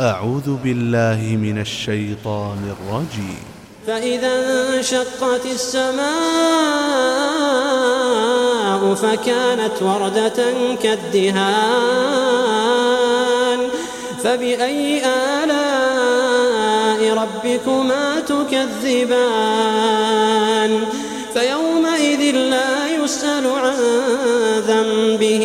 أعوذ بالله من الشيطان الرجيم. فإذا انشقت السماء فكانت وردة كالدهان. فبأي آلاء ربكما تكذبان؟ فيومئذ لا يسأل عن ذنبه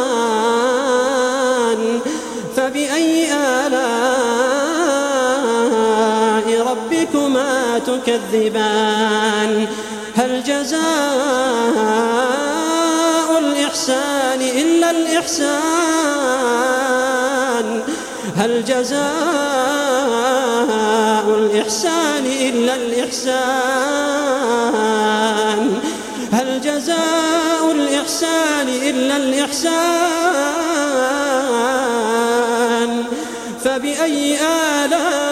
ربكما تكذبان. هل جزاء الإحسان إلا الإحسان؟ هل جزاء الإحسان إلا الإحسان؟ هل جزاء الإحسان إلا الإحسان؟ فبأي آلاء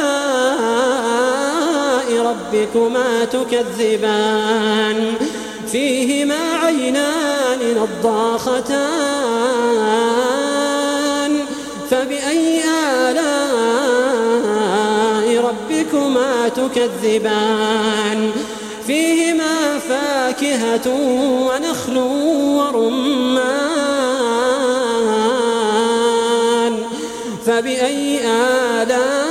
ربكما تكذبان فيهما عينان نضاختان فبأي آلاء ربكما تكذبان فيهما فاكهة ونخل ورمان فبأي آلاء